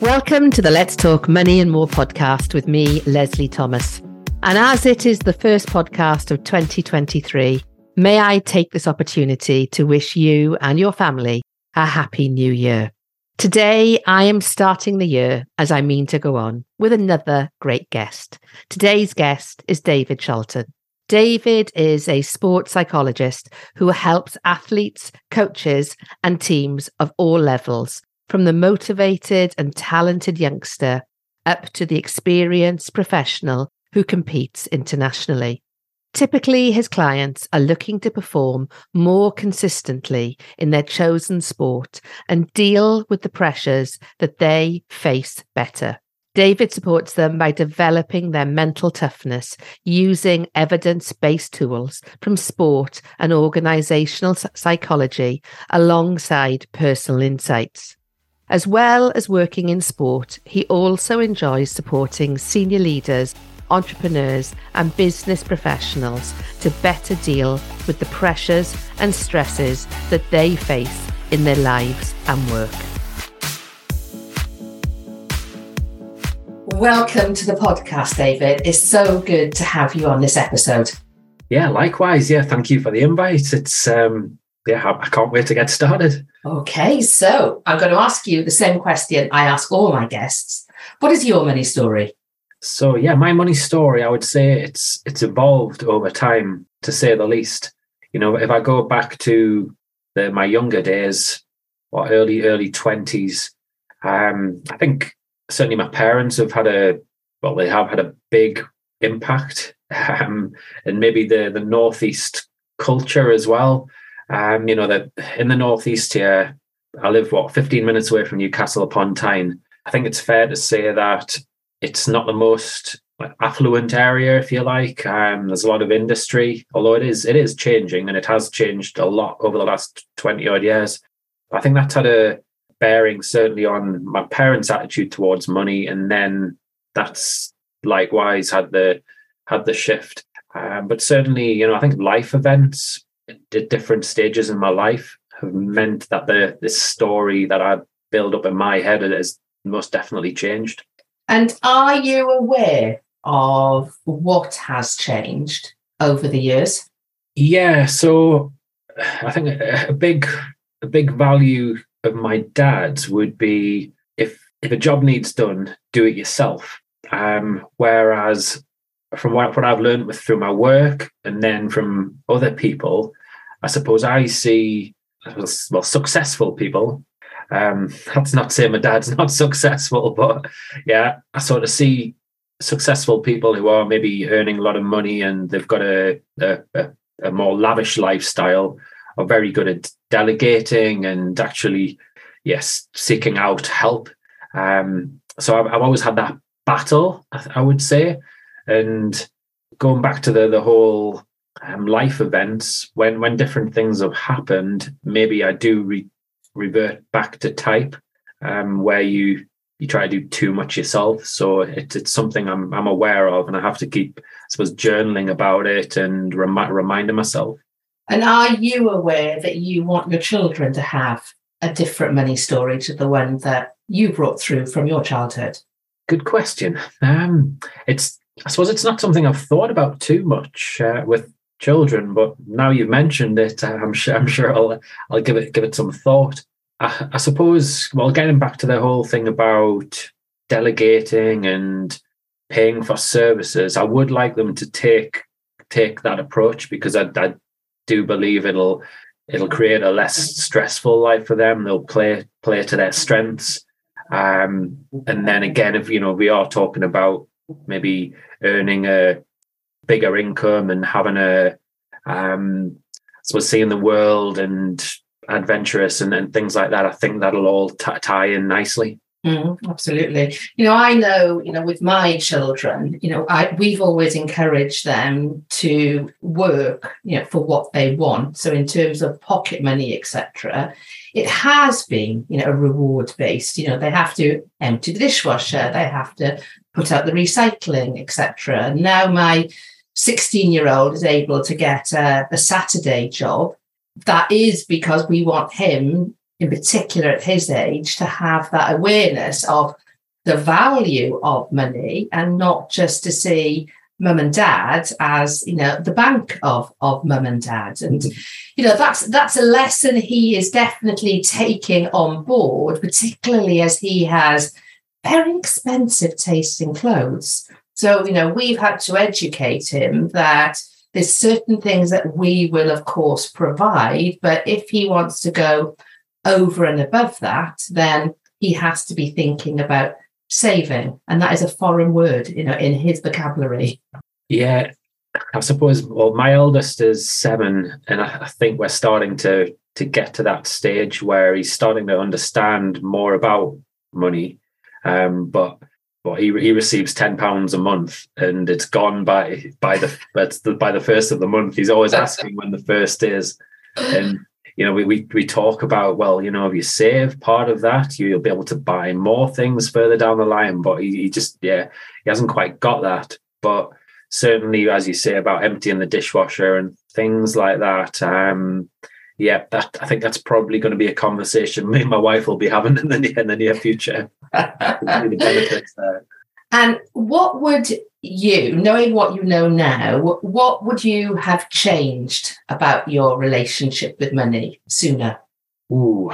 Welcome to the Let's Talk Money and More podcast with me, Leslie Thomas. And as it is the first podcast of 2023, may I take this opportunity to wish you and your family a happy new year. Today, I am starting the year as I mean to go on with another great guest. Today's guest is David Charlton. David is a sports psychologist who helps athletes, coaches, and teams of all levels from the motivated and talented youngster up to the experienced professional who competes internationally. Typically, his clients are looking to perform more consistently in their chosen sport and deal with the pressures that they face better. David supports them by developing their mental toughness using evidence based tools from sport and organizational psychology alongside personal insights. As well as working in sport, he also enjoys supporting senior leaders, entrepreneurs, and business professionals to better deal with the pressures and stresses that they face in their lives and work. Welcome to the podcast, David. It's so good to have you on this episode. Yeah, likewise. Yeah, thank you for the invite. It's um yeah, I can't wait to get started. Okay, so I'm going to ask you the same question I ask all my guests. What is your money story? So yeah, my money story, I would say it's it's evolved over time, to say the least. You know, if I go back to the, my younger days, or early early twenties, um, I think certainly my parents have had a well, they have had a big impact, um, and maybe the the northeast culture as well. Um, you know, that in the northeast here, I live what 15 minutes away from Newcastle upon Tyne. I think it's fair to say that it's not the most affluent area, if you like. Um, there's a lot of industry, although it is it is changing and it has changed a lot over the last 20 odd years. I think that's had a bearing certainly on my parents' attitude towards money, and then that's likewise had the had the shift. Um, but certainly, you know, I think life events at different stages in my life have meant that the this story that I build up in my head has most definitely changed. And are you aware of what has changed over the years? Yeah, so I think a, a big a big value of my dad's would be if if a job needs done, do it yourself. Um, whereas from what, what I've learned with through my work and then from other people, I suppose I see well successful people. Um, that's not saying my dad's not successful, but yeah, I sort of see successful people who are maybe earning a lot of money and they've got a, a, a more lavish lifestyle, are very good at delegating and actually, yes, seeking out help. Um, so I've, I've always had that battle, I would say, and going back to the the whole um, life events when when different things have happened maybe i do re- revert back to type um, where you you try to do too much yourself. So it's it's something i'm i'm aware of and i have to keep i suppose journaling about it and remi- reminding myself. And are you aware that you want your children to have a different money story to the one that you brought through from your childhood? Good question. Um it's I suppose it's not something I've thought about too much uh, with children, but now you've mentioned it, uh, I'm sure I'm sure I'll I'll give it give it some thought. I, I suppose. Well, getting back to the whole thing about delegating and paying for services, I would like them to take take that approach because I, I do believe it'll it'll create a less stressful life for them. They'll play play to their strengths. Um, and then again, if you know we are talking about maybe earning a bigger income and having a um, so seeing the world and adventurous and, and things like that, I think that'll all t- tie in nicely. Mm, absolutely. You know, I know, you know, with my children, you know, I, we've always encouraged them to work, you know, for what they want. So in terms of pocket money, etc., it has been, you know, a reward based. You know, they have to empty the dishwasher, they have to put out the recycling, etc. Now my 16 year old is able to get uh, a, a Saturday job. That is because we want him in particular at his age, to have that awareness of the value of money and not just to see mum and dad as you know the bank of of mum and dad and mm-hmm. you know that's that's a lesson he is definitely taking on board particularly as he has very expensive tasting clothes so you know we've had to educate him that there's certain things that we will of course provide but if he wants to go over and above that, then he has to be thinking about saving. And that is a foreign word, you know, in his vocabulary. Yeah. I suppose well, my eldest is seven, and I think we're starting to to get to that stage where he's starting to understand more about money. Um, but but he he receives ten pounds a month, and it's gone by by the, the by the first of the month. He's always asking when the first is, and you know, we, we we talk about well, you know, if you save part of that, you'll be able to buy more things further down the line. But he, he just yeah, he hasn't quite got that. But certainly, as you say about emptying the dishwasher and things like that, um, yeah, that I think that's probably going to be a conversation me and my wife will be having in the in the near future. the benefits there. And what would you, knowing what you know now, what would you have changed about your relationship with money sooner? Ooh,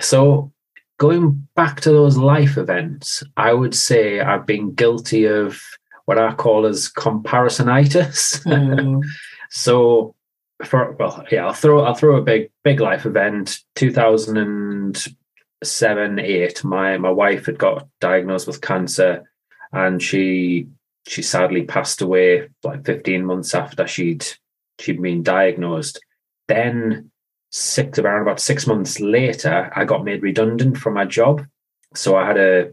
so going back to those life events, I would say I've been guilty of what I call as comparisonitis. Mm. so for well, yeah, I'll throw I'll throw a big big life event. Two thousand and seven, eight. My my wife had got diagnosed with cancer and she she sadly passed away like 15 months after she'd she'd been diagnosed. Then six around about six months later, I got made redundant from my job. So I had a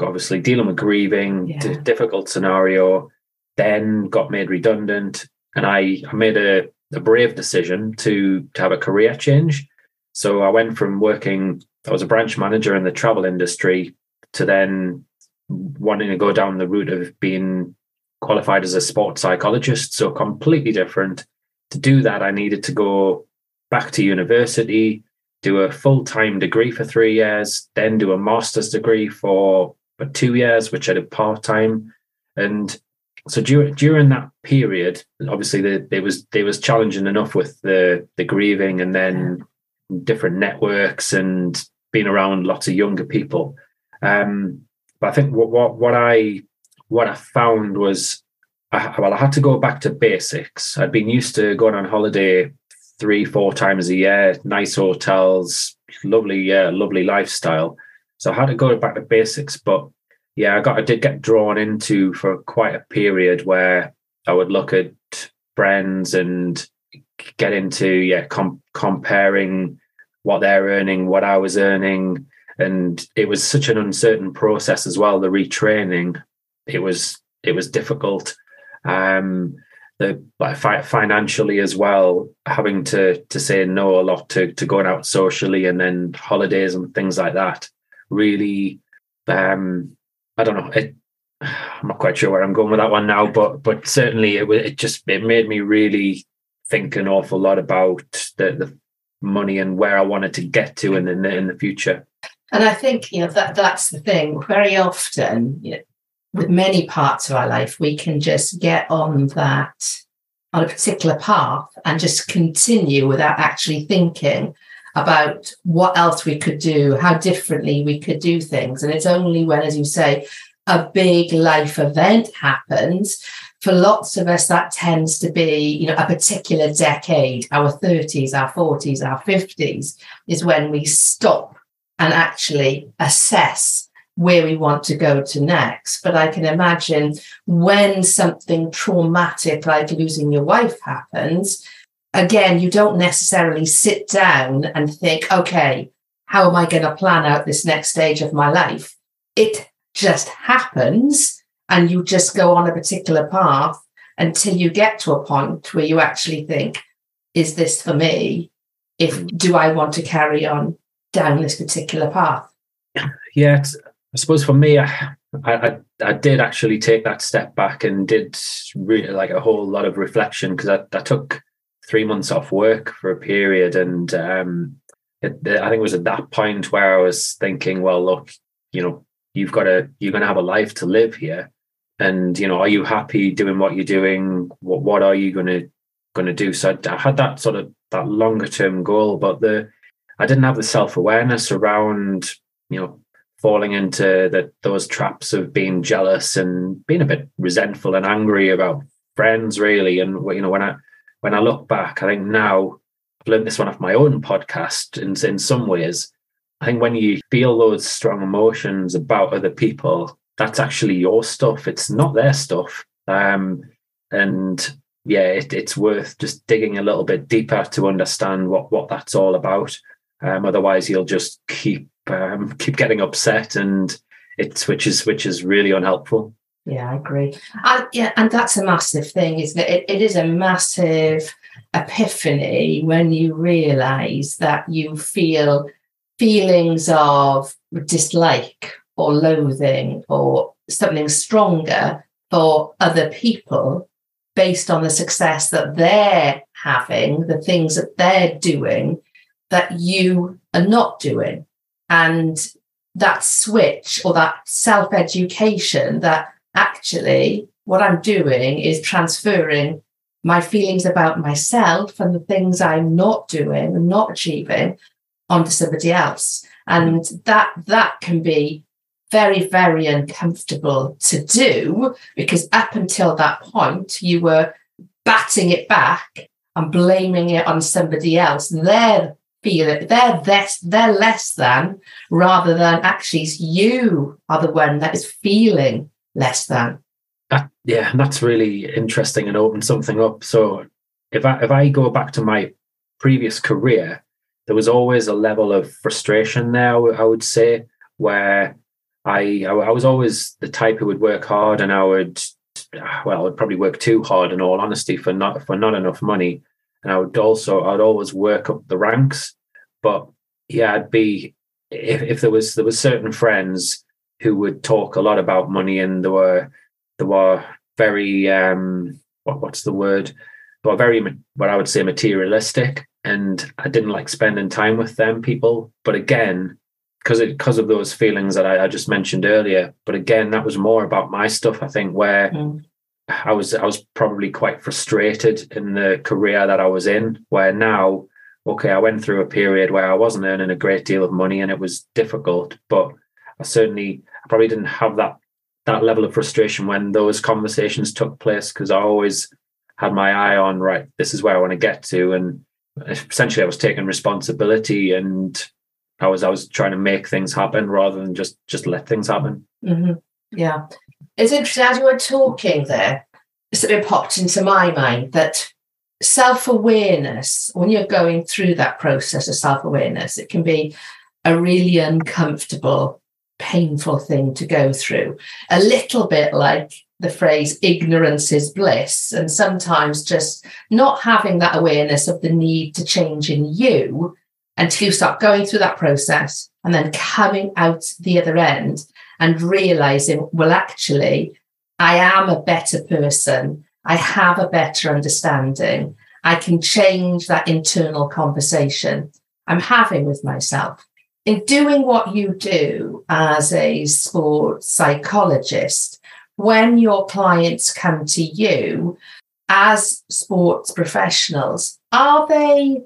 obviously dealing with grieving, yeah. difficult scenario, then got made redundant. And I, I made a, a brave decision to to have a career change. So I went from working, I was a branch manager in the travel industry to then wanting to go down the route of being qualified as a sports psychologist. So completely different. To do that, I needed to go back to university, do a full time degree for three years, then do a master's degree for, for two years, which I did part time. And so during during that period, obviously the, there was there was challenging enough with the the grieving and then different networks and being around lots of younger people. Um, but I think what what what I what I found was, I, well, I had to go back to basics. I'd been used to going on holiday three four times a year, nice hotels, lovely yeah, lovely lifestyle. So I had to go back to basics. But yeah, I got I did get drawn into for quite a period where I would look at friends and get into yeah com- comparing what they're earning, what I was earning, and it was such an uncertain process as well the retraining. It was it was difficult. Um the financially as well having to to say no a lot to to going out socially and then holidays and things like that really um i don't know it i'm not quite sure where i'm going with that one now but but certainly it it just it made me really think an awful lot about the the money and where i wanted to get to in the in the future and I think you know that that's the thing. Very often, you know, with many parts of our life, we can just get on that on a particular path and just continue without actually thinking about what else we could do, how differently we could do things. And it's only when, as you say, a big life event happens. For lots of us, that tends to be, you know, a particular decade, our 30s, our 40s, our 50s, is when we stop and actually assess where we want to go to next. But I can imagine when something traumatic like losing your wife happens, again, you don't necessarily sit down and think, okay, how am I going to plan out this next stage of my life? It just happens and you just go on a particular path until you get to a point where you actually think, is this for me? If mm. do I want to carry on down this particular path? Yeah, I suppose for me, I, I I did actually take that step back and did really like a whole lot of reflection because I, I took three months off work for a period, and um, it, I think it was at that point where I was thinking, well, look, you know, you've got to you're going to have a life to live here, and you know, are you happy doing what you're doing? What what are you going to going to do? So I, I had that sort of that longer term goal, but the I didn't have the self awareness around you know falling into that those traps of being jealous and being a bit resentful and angry about friends really and you know when i when I look back, I think now I've learned this one off my own podcast and in some ways. I think when you feel those strong emotions about other people, that's actually your stuff. It's not their stuff. Um, and yeah, it, it's worth just digging a little bit deeper to understand what what that's all about. Um, otherwise, you'll just keep um, keep getting upset, and it's which is which is really unhelpful. Yeah, I agree. And yeah, and that's a massive thing, isn't it? It, it is a massive epiphany when you realize that you feel feelings of dislike or loathing or something stronger for other people based on the success that they're having, the things that they're doing that you are not doing. And that switch or that self education that actually what I'm doing is transferring my feelings about myself and the things I'm not doing and not achieving onto somebody else. And that that can be very, very uncomfortable to do because up until that point you were batting it back and blaming it on somebody else. They're feeling they're less they're less than rather than actually you are the one that is feeling less than. That, yeah, that's really interesting and opens something up. So if I if I go back to my previous career, there was always a level of frustration there. I would say where I I was always the type who would work hard, and I would well, I would probably work too hard, in all honesty, for not for not enough money, and I would also I'd always work up the ranks. But yeah, I'd be if, if there was there was certain friends who would talk a lot about money, and there were there were very um, what, what's the word? But very what I would say materialistic, and I didn't like spending time with them people. But again, because because of those feelings that I, I, just mentioned earlier. But again, that was more about my stuff. I think where. Mm. I was I was probably quite frustrated in the career that I was in, where now, okay, I went through a period where I wasn't earning a great deal of money and it was difficult, but certainly I probably didn't have that that level of frustration when those conversations took place because I always had my eye on right. This is where I want to get to, and essentially I was taking responsibility and I was I was trying to make things happen rather than just just let things happen. Mm-hmm. Yeah, it's interesting as you were talking there. Something popped into my mind that self awareness when you're going through that process of self awareness, it can be a really uncomfortable painful thing to go through. A little bit like the phrase ignorance is bliss, and sometimes just not having that awareness of the need to change in you until you start going through that process and then coming out the other end and realizing, well, actually, I am a better person. I have a better understanding. I can change that internal conversation I'm having with myself in doing what you do as a sports psychologist, when your clients come to you as sports professionals, are they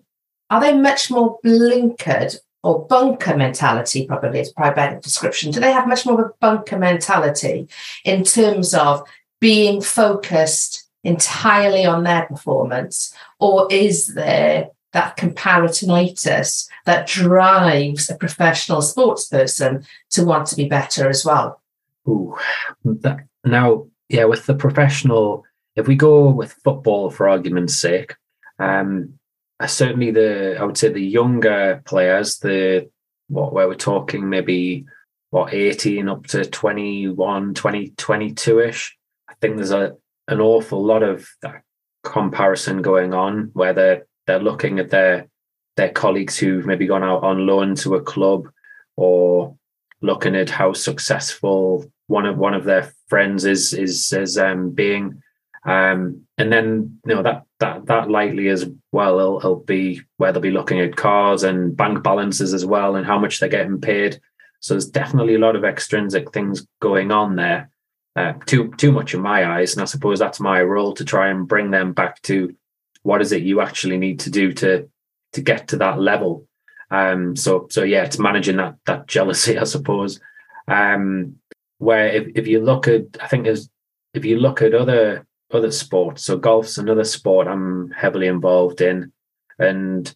are they much more blinkered or bunker mentality? Probably is probably better description. Do they have much more of a bunker mentality in terms of being focused entirely on their performance, or is there that comparisonitis that drives a professional sports person to want to be better as well? Ooh, that, now, yeah, with the professional, if we go with football for argument's sake, um, certainly the I would say the younger players, the what where we're talking maybe what 18 up to 21, 20, 22 ish. I think there's a an awful lot of that comparison going on where they're they're looking at their their colleagues who've maybe gone out on loan to a club or looking at how successful one of one of their friends is is is um, being. Um, and then you know that that that likely as well it'll, it'll, be where they'll be looking at cars and bank balances as well and how much they're getting paid. So there's definitely a lot of extrinsic things going on there. Uh, too too much in my eyes and i suppose that's my role to try and bring them back to what is it you actually need to do to to get to that level um, so so yeah it's managing that that jealousy i suppose um, where if, if you look at i think there's if you look at other other sports. So golf's another sport I'm heavily involved in, and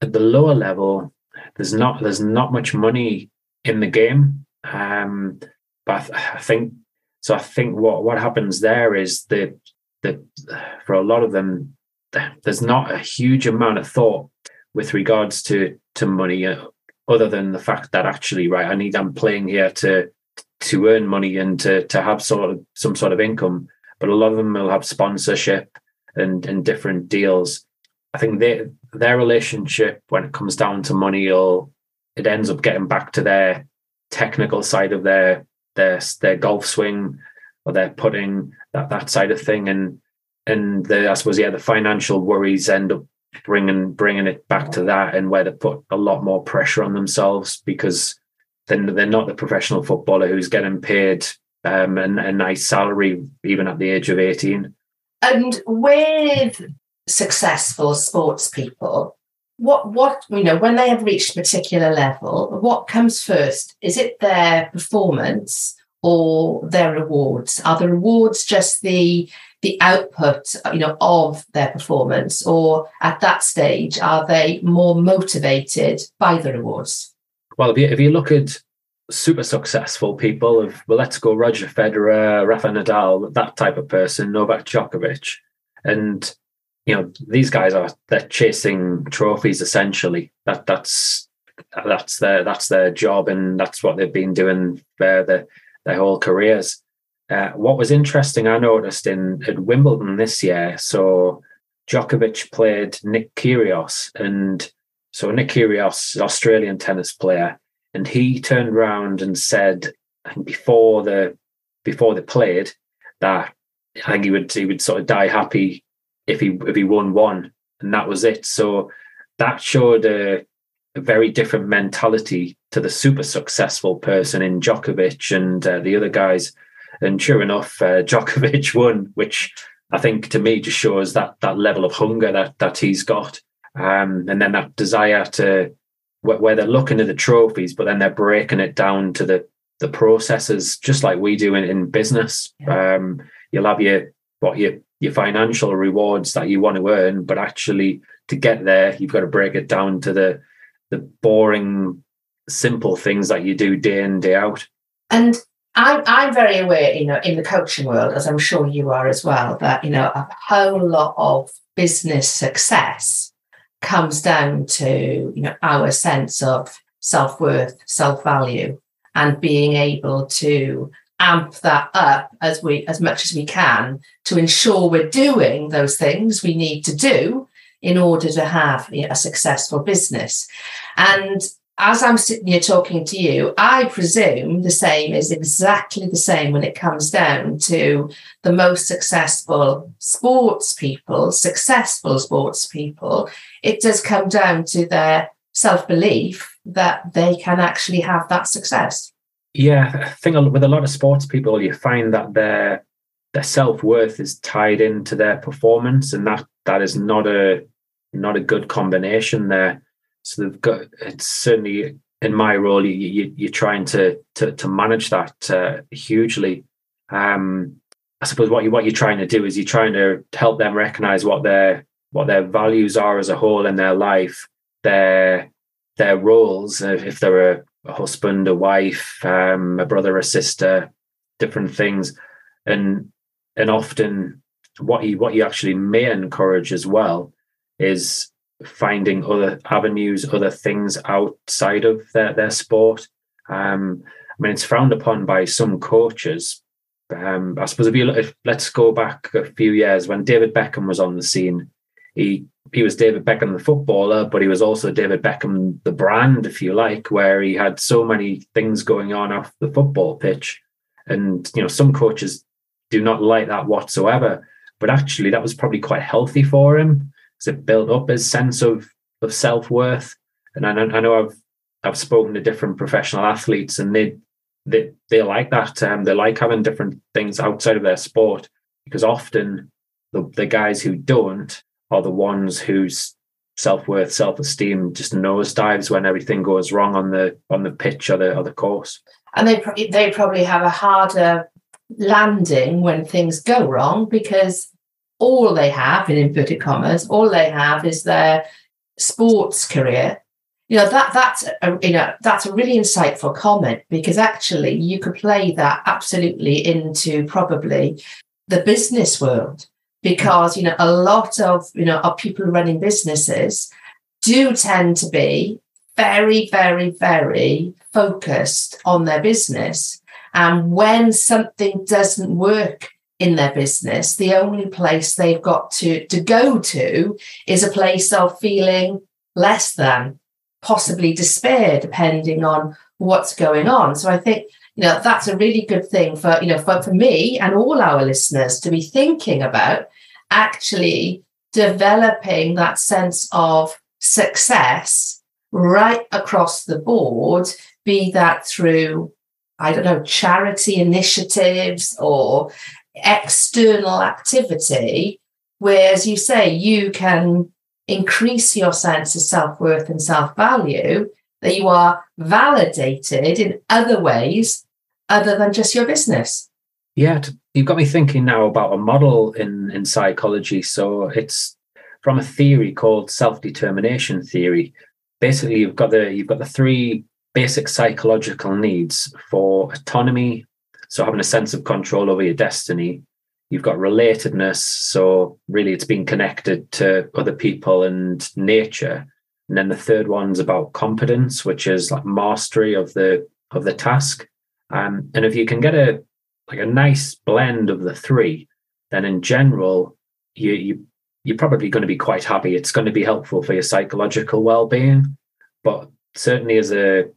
at the lower level, there's not there's not much money in the game. Um, but I think so. I think what what happens there is that that for a lot of them, there's not a huge amount of thought with regards to to money, uh, other than the fact that actually, right, I need I'm playing here to to earn money and to to have sort of some sort of income but a lot of them will have sponsorship and and different deals. I think they, their relationship when it comes down to money, will it ends up getting back to their technical side of their their their golf swing or their putting that that side of thing, and and the I suppose yeah the financial worries end up bringing bringing it back to that, and where they put a lot more pressure on themselves because then they're not the professional footballer who's getting paid um, and a nice salary even at the age of 18. And with successful sports people, what what you know when they have reached a particular level, what comes first? Is it their performance or their rewards? Are the rewards just the the output you know of their performance, or at that stage are they more motivated by the rewards? Well, if you, if you look at super successful people of well, let's go Roger Federer, Rafa Nadal, that type of person, Novak Djokovic, and you know these guys are they're chasing trophies essentially. That that's that's their that's their job, and that's what they've been doing for their their whole careers. Uh, what was interesting, I noticed in at Wimbledon this year. So Djokovic played Nick Kyrgios, and so Nick Kyrgios, Australian tennis player, and he turned around and said before the before they played that I think he would he would sort of die happy if he if he won one, and that was it. So that showed a, a very different mentality to the super successful person in Djokovic and uh, the other guys. And sure enough, uh, Djokovic won, which I think to me just shows that that level of hunger that that he's got, um, and then that desire to where, where they're looking at the trophies, but then they're breaking it down to the the processes, just like we do in, in business. Um, you'll have your what your your financial rewards that you want to earn, but actually to get there, you've got to break it down to the the boring, simple things that you do day in day out. And I'm I'm very aware, you know, in the coaching world, as I'm sure you are as well, that you know a whole lot of business success comes down to you know our sense of self-worth self-value and being able to amp that up as we as much as we can to ensure we're doing those things we need to do in order to have you know, a successful business. And as I'm sitting here talking to you, I presume the same is exactly the same when it comes down to the most successful sports people, successful sports people. It does come down to their self belief that they can actually have that success. Yeah, I think with a lot of sports people, you find that their their self worth is tied into their performance, and that that is not a not a good combination there. So they've got it's certainly in my role you, you you're trying to to to manage that uh, hugely. Um, I suppose what you what you're trying to do is you're trying to help them recognize what their what their values are as a whole in their life, their their roles, uh, if they're a, a husband, a wife, um, a brother, a sister, different things, and and often what you what you actually may encourage as well is finding other avenues, other things outside of their, their sport. Um, I mean, it's frowned upon by some coaches. Um, I suppose if you if, let's go back a few years when David Beckham was on the scene, he he was David Beckham the footballer, but he was also David Beckham the brand, if you like, where he had so many things going on off the football pitch. And you know, some coaches do not like that whatsoever. But actually, that was probably quite healthy for him because it built up his sense of of self worth. And I know, I know I've I've spoken to different professional athletes, and they they they like that. Um, they like having different things outside of their sport because often the the guys who don't are the ones whose self worth, self esteem just nosedives when everything goes wrong on the on the pitch or the or the course. And they they probably have a harder landing when things go wrong because all they have, in inverted commas, all they have is their sports career. You know that that's a, you know that's a really insightful comment because actually you could play that absolutely into probably the business world because you know a lot of you know of people running businesses do tend to be very very very focused on their business and when something doesn't work in their business, the only place they've got to, to go to is a place of feeling less than, possibly despair, depending on what's going on. So I think, you know, that's a really good thing for, you know, for, for me and all our listeners to be thinking about actually developing that sense of success right across the board, be that through I don't know, charity initiatives or external activity, where, as you say, you can increase your sense of self worth and self value, that you are validated in other ways other than just your business. Yeah, you've got me thinking now about a model in, in psychology. So it's from a theory called self determination theory. Basically, you've got the you've got the three basic psychological needs for autonomy, so having a sense of control over your destiny. You've got relatedness, so really it's being connected to other people and nature. And then the third one's about competence, which is like mastery of the of the task. Um, and if you can get a like a nice blend of the three, then in general, you you you're probably going to be quite happy. It's going to be helpful for your psychological well-being. But certainly as a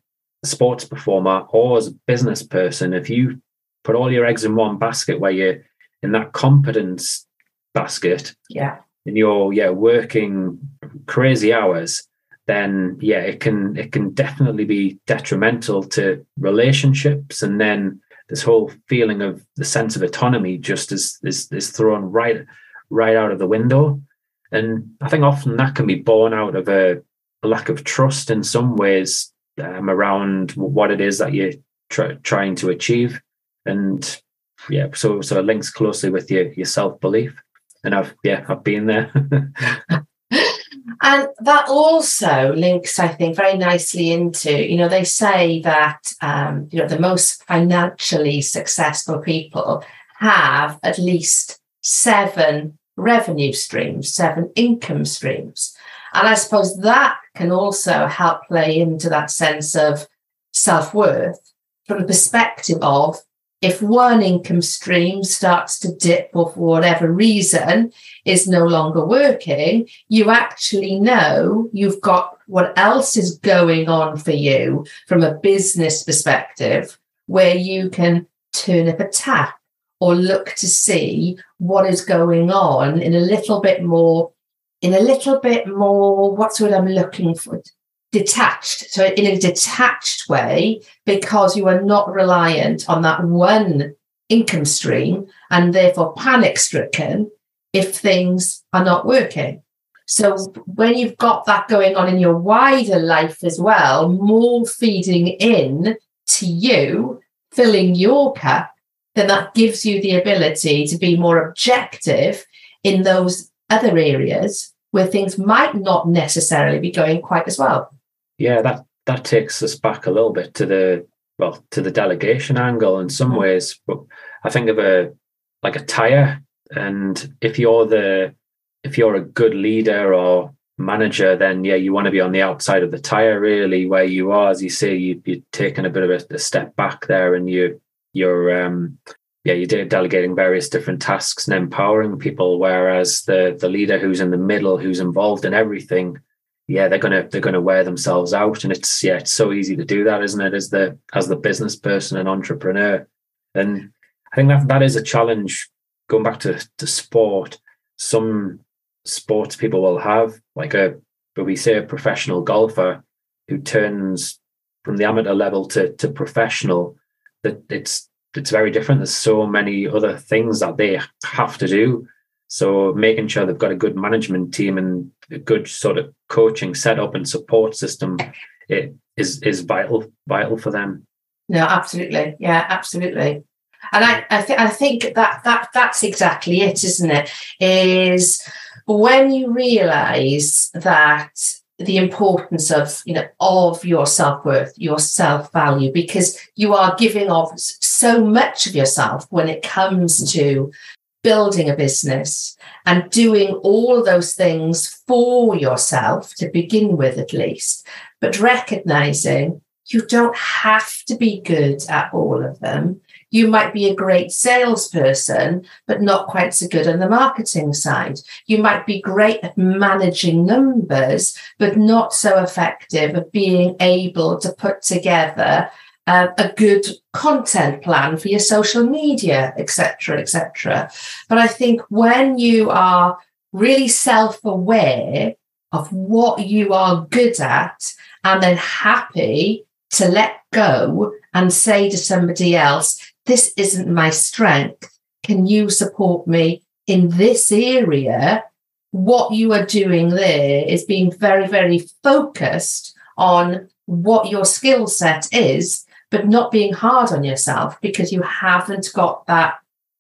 sports performer or as a business person, if you put all your eggs in one basket where you're in that competence basket, yeah, and you're yeah working crazy hours, then yeah, it can it can definitely be detrimental to relationships, and then this whole feeling of the sense of autonomy just is is is thrown right right out of the window. And I think often that can be born out of a, a lack of trust in some ways um, around what it is that you're tr- trying to achieve, and yeah, so so it links closely with your your self belief. And I've yeah, I've been there. and that also links, I think, very nicely into you know they say that um, you know the most financially successful people have at least seven revenue streams, seven income streams. And I suppose that can also help play into that sense of self worth from the perspective of if one income stream starts to dip or for whatever reason is no longer working, you actually know you've got what else is going on for you from a business perspective where you can turn up a tap or look to see what is going on in a little bit more in a little bit more, what's what I'm looking for? Detached. So, in a detached way, because you are not reliant on that one income stream and therefore panic stricken if things are not working. So when you've got that going on in your wider life as well, more feeding in to you, filling your cup, then that gives you the ability to be more objective in those other areas where things might not necessarily be going quite as well. Yeah, that that takes us back a little bit to the well to the delegation angle in some mm-hmm. ways. But I think of a like a tire, and if you're the if you're a good leader or manager, then yeah, you want to be on the outside of the tire, really, where you are, as you say, you, you're taking a bit of a, a step back there, and you you're um, yeah, you're delegating various different tasks and empowering people. Whereas the the leader who's in the middle, who's involved in everything, yeah, they're gonna they're gonna wear themselves out, and it's yeah, it's so easy to do that, isn't it? As the as the business person and entrepreneur, and I think that that is a challenge. Going back to to sport, some sports people will have like a, but we say a professional golfer who turns from the amateur level to to professional. That it's it's very different. There's so many other things that they have to do. So making sure they've got a good management team and a good sort of coaching setup and support system it is is vital vital for them. No, absolutely. Yeah, absolutely. And I, I think I think that that that's exactly it, isn't it? Is when you realize that the importance of you know of your self-worth your self-value because you are giving off so much of yourself when it comes to building a business and doing all those things for yourself to begin with at least but recognizing you don't have to be good at all of them you might be a great salesperson, but not quite so good on the marketing side. You might be great at managing numbers, but not so effective at being able to put together uh, a good content plan for your social media, etc., etc. But I think when you are really self-aware of what you are good at and then happy to let go and say to somebody else, this isn't my strength. Can you support me in this area? What you are doing there is being very, very focused on what your skill set is, but not being hard on yourself because you haven't got that,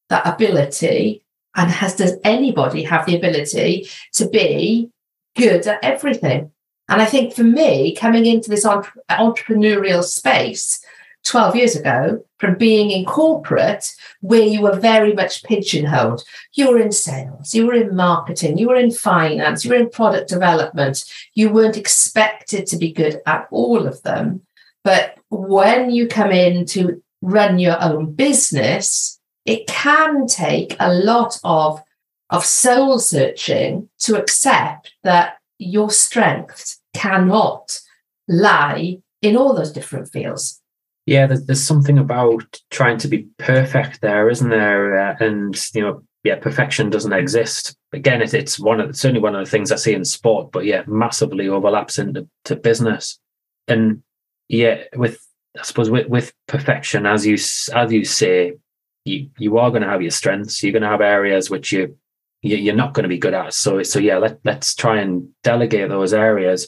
that ability. And has does anybody have the ability to be good at everything? And I think for me, coming into this entre- entrepreneurial space, 12 years ago from being in corporate where you were very much pigeonholed. You were in sales, you were in marketing, you were in finance, you were in product development. You weren't expected to be good at all of them. But when you come in to run your own business, it can take a lot of, of soul searching to accept that your strength cannot lie in all those different fields yeah, there's, there's something about trying to be perfect there, isn't there? Uh, and you know, yeah, perfection doesn't exist. Again, it, it's one of certainly one of the things I see in sport, but yeah, massively overlaps into to business. And yeah, with I suppose with, with perfection, as you as you say, you you are going to have your strengths. You're going to have areas which you you're not going to be good at. So so yeah, let let's try and delegate those areas.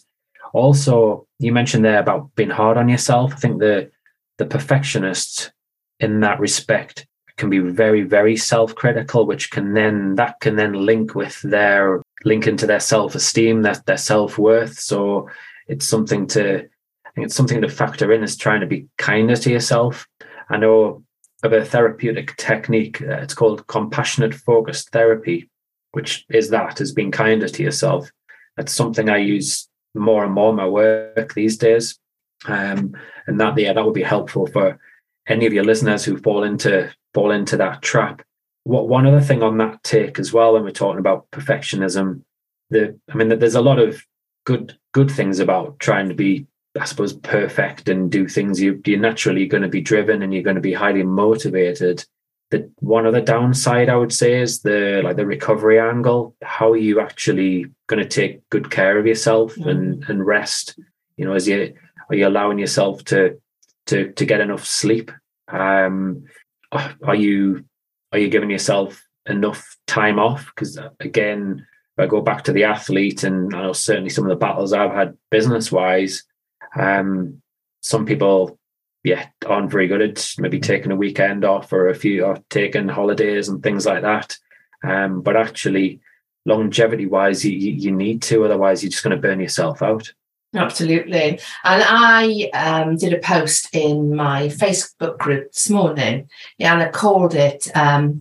Also, you mentioned there about being hard on yourself. I think the the perfectionists in that respect can be very very self-critical which can then that can then link with their link into their self-esteem their, their self-worth so it's something to think it's something to factor in is trying to be kinder to yourself. I know of a therapeutic technique uh, it's called compassionate focused therapy which is that is being kinder to yourself. That's something i use more and more in my work these days. Um, and that yeah, that would be helpful for any of your listeners who fall into fall into that trap. What one other thing on that take as well, when we're talking about perfectionism, the I mean, there's a lot of good good things about trying to be, I suppose, perfect and do things. You you're naturally going to be driven and you're going to be highly motivated. The one other downside I would say is the like the recovery angle. How are you actually going to take good care of yourself and and rest? You know, as you are you allowing yourself to to to get enough sleep? Um, are you are you giving yourself enough time off? Because again, if I go back to the athlete, and I know certainly some of the battles I've had business wise, um, some people, yeah, aren't very good at maybe taking a weekend off or a few or taking holidays and things like that. Um, but actually, longevity wise, you, you need to, otherwise, you're just going to burn yourself out. Absolutely. And I um, did a post in my Facebook group this morning, and I called it um,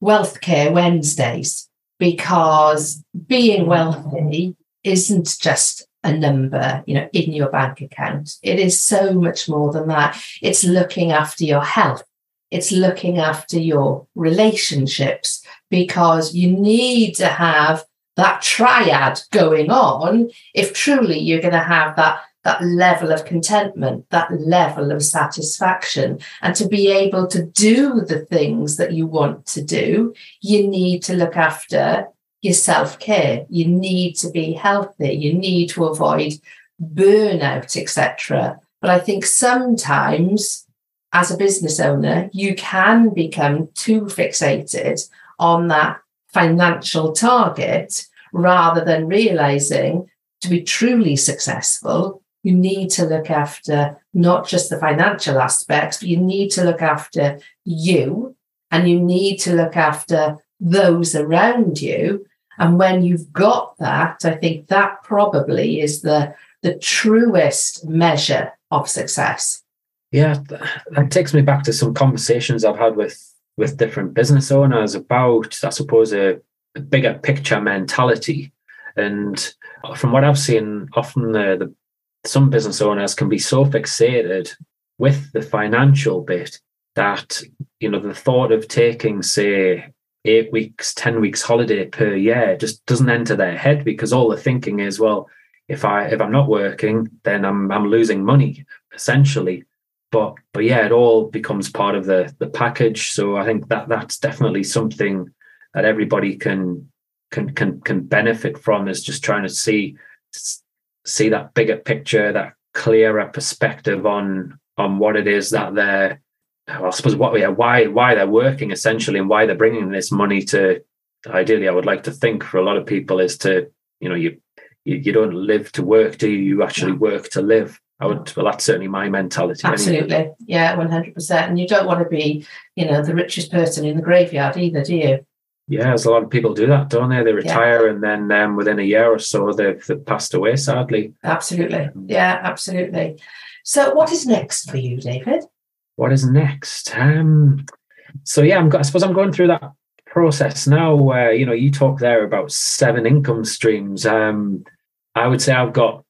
Wealth Care Wednesdays because being wealthy isn't just a number, you know, in your bank account. It is so much more than that. It's looking after your health. It's looking after your relationships because you need to have that triad going on if truly you're going to have that that level of contentment that level of satisfaction and to be able to do the things that you want to do you need to look after your self-care you need to be healthy you need to avoid burnout etc but i think sometimes as a business owner you can become too fixated on that financial target rather than realizing to be truly successful, you need to look after not just the financial aspects, but you need to look after you and you need to look after those around you. And when you've got that, I think that probably is the, the truest measure of success. Yeah, that takes me back to some conversations I've had with with different business owners about, I suppose, a, a bigger picture mentality. And from what I've seen, often the, the some business owners can be so fixated with the financial bit that you know the thought of taking say eight weeks ten weeks holiday per year just doesn't enter their head because all the thinking is well if i if i'm not working then i'm i'm losing money essentially but but yeah, it all becomes part of the the package. So I think that that's definitely something that everybody can can can can benefit from is just trying to see see that bigger picture, that clearer perspective on on what it is that they're I suppose what yeah, why why they're working essentially and why they're bringing this money to ideally I would like to think for a lot of people is to you know you you, you don't live to work do you you actually work to live I would, well, that's certainly my mentality. Absolutely. Anyway. Yeah, 100%. And you don't want to be, you know, the richest person in the graveyard either, do you? Yeah, there's a lot of people do that, don't they? They retire yeah. and then um, within a year or so they've, they've passed away, sadly. Absolutely. Yeah, absolutely. So, what is next for you, David? What is next? Um, so, yeah, I'm, I suppose I'm going through that process now where, you know, you talk there about seven income streams. Um, I would say I've got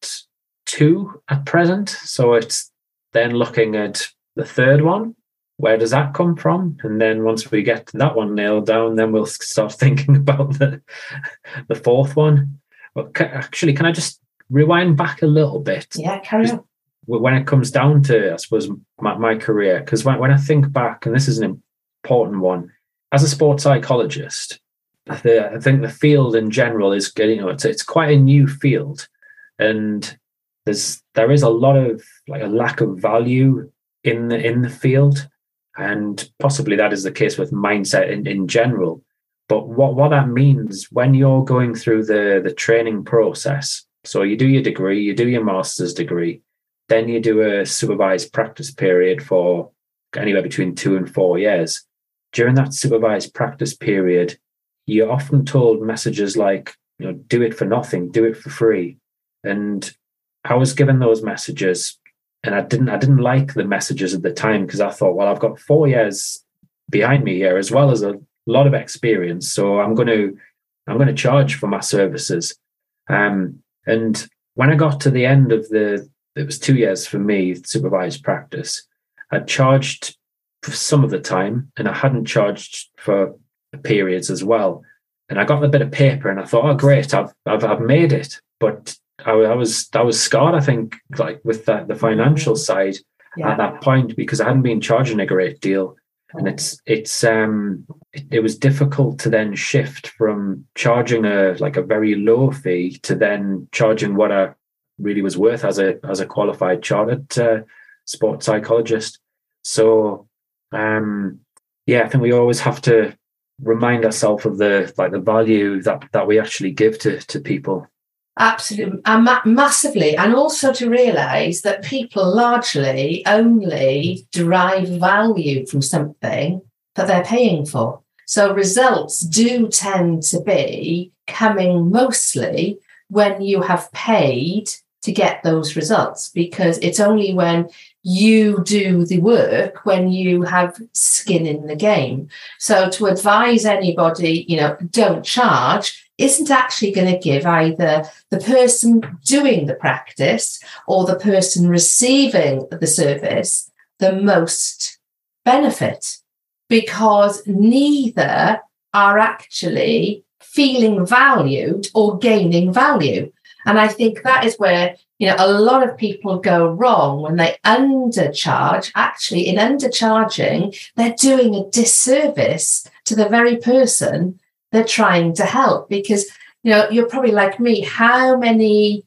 two at present. So it's then looking at the third one. Where does that come from? And then once we get that one nailed down, then we'll start thinking about the the fourth one. But actually, can I just rewind back a little bit? Yeah, carry on. When it comes down to, I suppose, my, my career, because when, when I think back, and this is an important one, as a sports psychologist, the, I think the field in general is getting, you know, it's, it's quite a new field. And there's there is a lot of like a lack of value in the in the field and possibly that is the case with mindset in, in general but what what that means when you're going through the the training process so you do your degree you do your master's degree then you do a supervised practice period for anywhere between two and four years during that supervised practice period you're often told messages like you know do it for nothing do it for free and I was given those messages and I didn't I didn't like the messages at the time because I thought, well, I've got four years behind me here as well as a lot of experience. So I'm going to I'm going to charge for my services. Um, and when I got to the end of the it was two years for me supervised practice. I charged for some of the time and I hadn't charged for periods as well. And I got a bit of paper and I thought, oh great, I've I've, I've made it. But I, I was I was scarred. I think like with the, the financial side yeah. at that point because I hadn't been charging a great deal, and it's it's um it, it, was difficult to then shift from charging a like a very low fee to then charging what I really was worth as a as a qualified chartered uh, sports psychologist. So um yeah, I think we always have to remind ourselves of the like the value that that we actually give to to people. Absolutely, and ma- massively, and also to realise that people largely only derive value from something that they're paying for. So results do tend to be coming mostly when you have paid to get those results, because it's only when you do the work when you have skin in the game. So to advise anybody, you know, don't charge isn't actually going to give either the person doing the practice or the person receiving the service the most benefit because neither are actually feeling valued or gaining value. And I think that is where you know a lot of people go wrong when they undercharge. Actually, in undercharging, they're doing a disservice to the very person they're trying to help because you know you're probably like me how many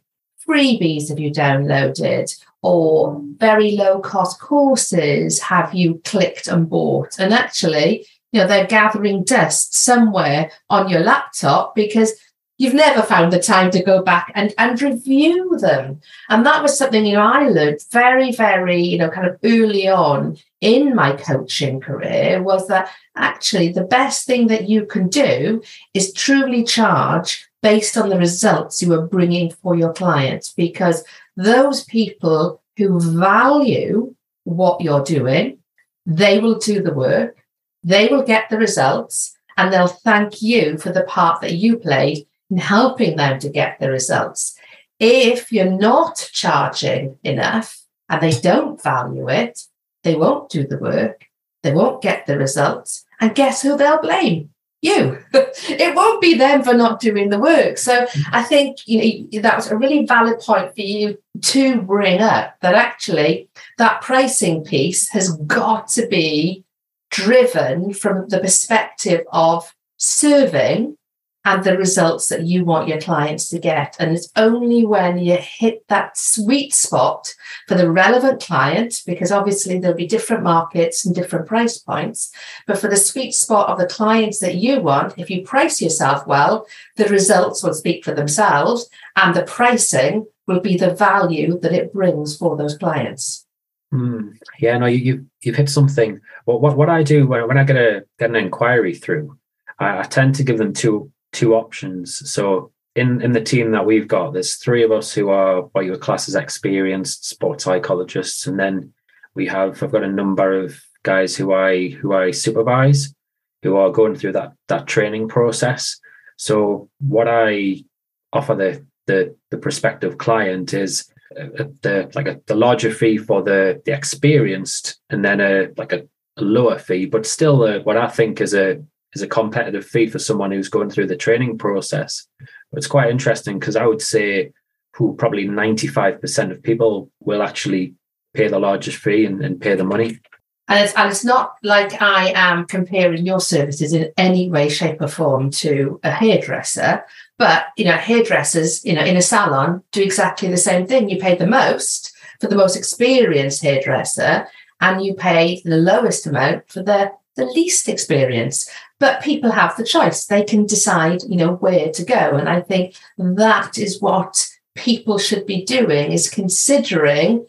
freebies have you downloaded or very low cost courses have you clicked and bought and actually you know they're gathering dust somewhere on your laptop because you've never found the time to go back and, and review them. And that was something, you know, I learned very, very, you know, kind of early on in my coaching career was that actually the best thing that you can do is truly charge based on the results you are bringing for your clients because those people who value what you're doing, they will do the work, they will get the results, and they'll thank you for the part that you played in helping them to get the results. If you're not charging enough and they don't value it, they won't do the work, they won't get the results. And guess who they'll blame? You. it won't be them for not doing the work. So I think you know that was a really valid point for you to bring up that actually that pricing piece has got to be driven from the perspective of serving and the results that you want your clients to get. And it's only when you hit that sweet spot for the relevant client, because obviously there'll be different markets and different price points, but for the sweet spot of the clients that you want, if you price yourself well, the results will speak for themselves and the pricing will be the value that it brings for those clients. Mm, yeah, no, you, you you've hit something. Well, what what I do when, when I get a get an inquiry through, I, I tend to give them two two options. So in in the team that we've got, there's three of us who are what your class as experienced sports psychologists, and then we have I've got a number of guys who I who I supervise who are going through that that training process. So what I offer the the the prospective client is the like a the larger fee for the the experienced, and then a like a, a lower fee, but still a, what I think is a is a competitive fee for someone who's going through the training process. But it's quite interesting because I would say who probably 95% of people will actually pay the largest fee and, and pay the money. And it's, and it's not like I am comparing your services in any way, shape, or form to a hairdresser. But you know, hairdressers, you know, in a salon do exactly the same thing. You pay the most for the most experienced hairdresser, and you pay the lowest amount for the the least experience but people have the choice. They can decide you know where to go. And i think that is what people should be doing is considering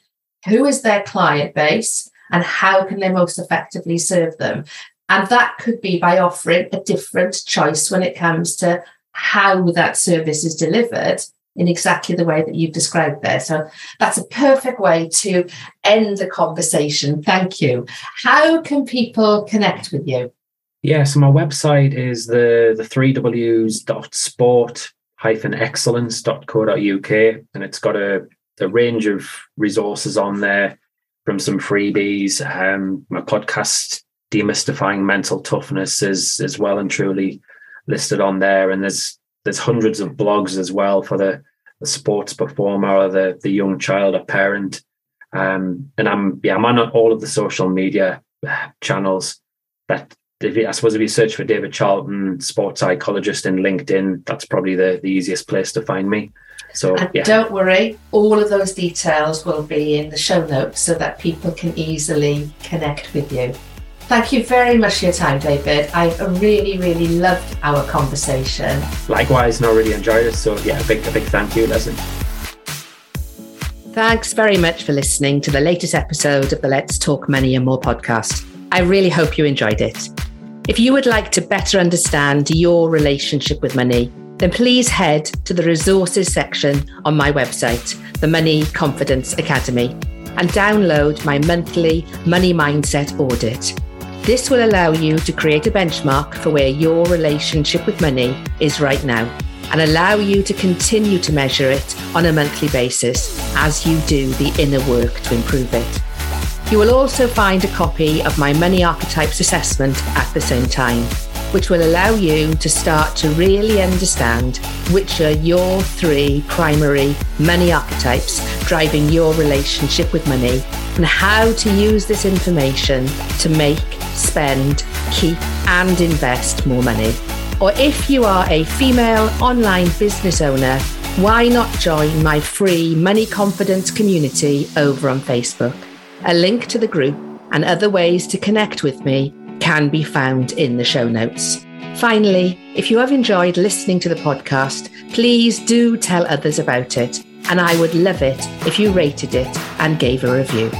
who is their client base and how can they most effectively serve them. And that could be by offering a different choice when it comes to how that service is delivered in exactly the way that you've described there. So that's a perfect way to end the conversation. Thank you. How can people connect with you? Yeah, so my website is the the three W's dot sport hyphen excellence.co.uk and it's got a, a range of resources on there from some freebies. Um, my podcast demystifying mental toughness is is well and truly listed on there and there's there's hundreds of blogs as well for the, the sports performer or the the young child or parent. Um, and I'm yeah, I'm on all of the social media uh, channels. That if you, I suppose if you search for David Charlton, sports psychologist in LinkedIn, that's probably the, the easiest place to find me. So and yeah. don't worry, all of those details will be in the show notes so that people can easily connect with you. Thank you very much for your time, David. I really, really loved our conversation. Likewise, and I really enjoyed it. So, yeah, a big, a big thank you, Leslie. Thanks very much for listening to the latest episode of the Let's Talk Money and More podcast. I really hope you enjoyed it. If you would like to better understand your relationship with money, then please head to the resources section on my website, the Money Confidence Academy, and download my monthly money mindset audit. This will allow you to create a benchmark for where your relationship with money is right now and allow you to continue to measure it on a monthly basis as you do the inner work to improve it. You will also find a copy of my Money Archetypes assessment at the same time, which will allow you to start to really understand which are your three primary money archetypes driving your relationship with money and how to use this information to make spend, keep, and invest more money. Or if you are a female online business owner, why not join my free money confidence community over on Facebook? A link to the group and other ways to connect with me can be found in the show notes. Finally, if you have enjoyed listening to the podcast, please do tell others about it. And I would love it if you rated it and gave a review.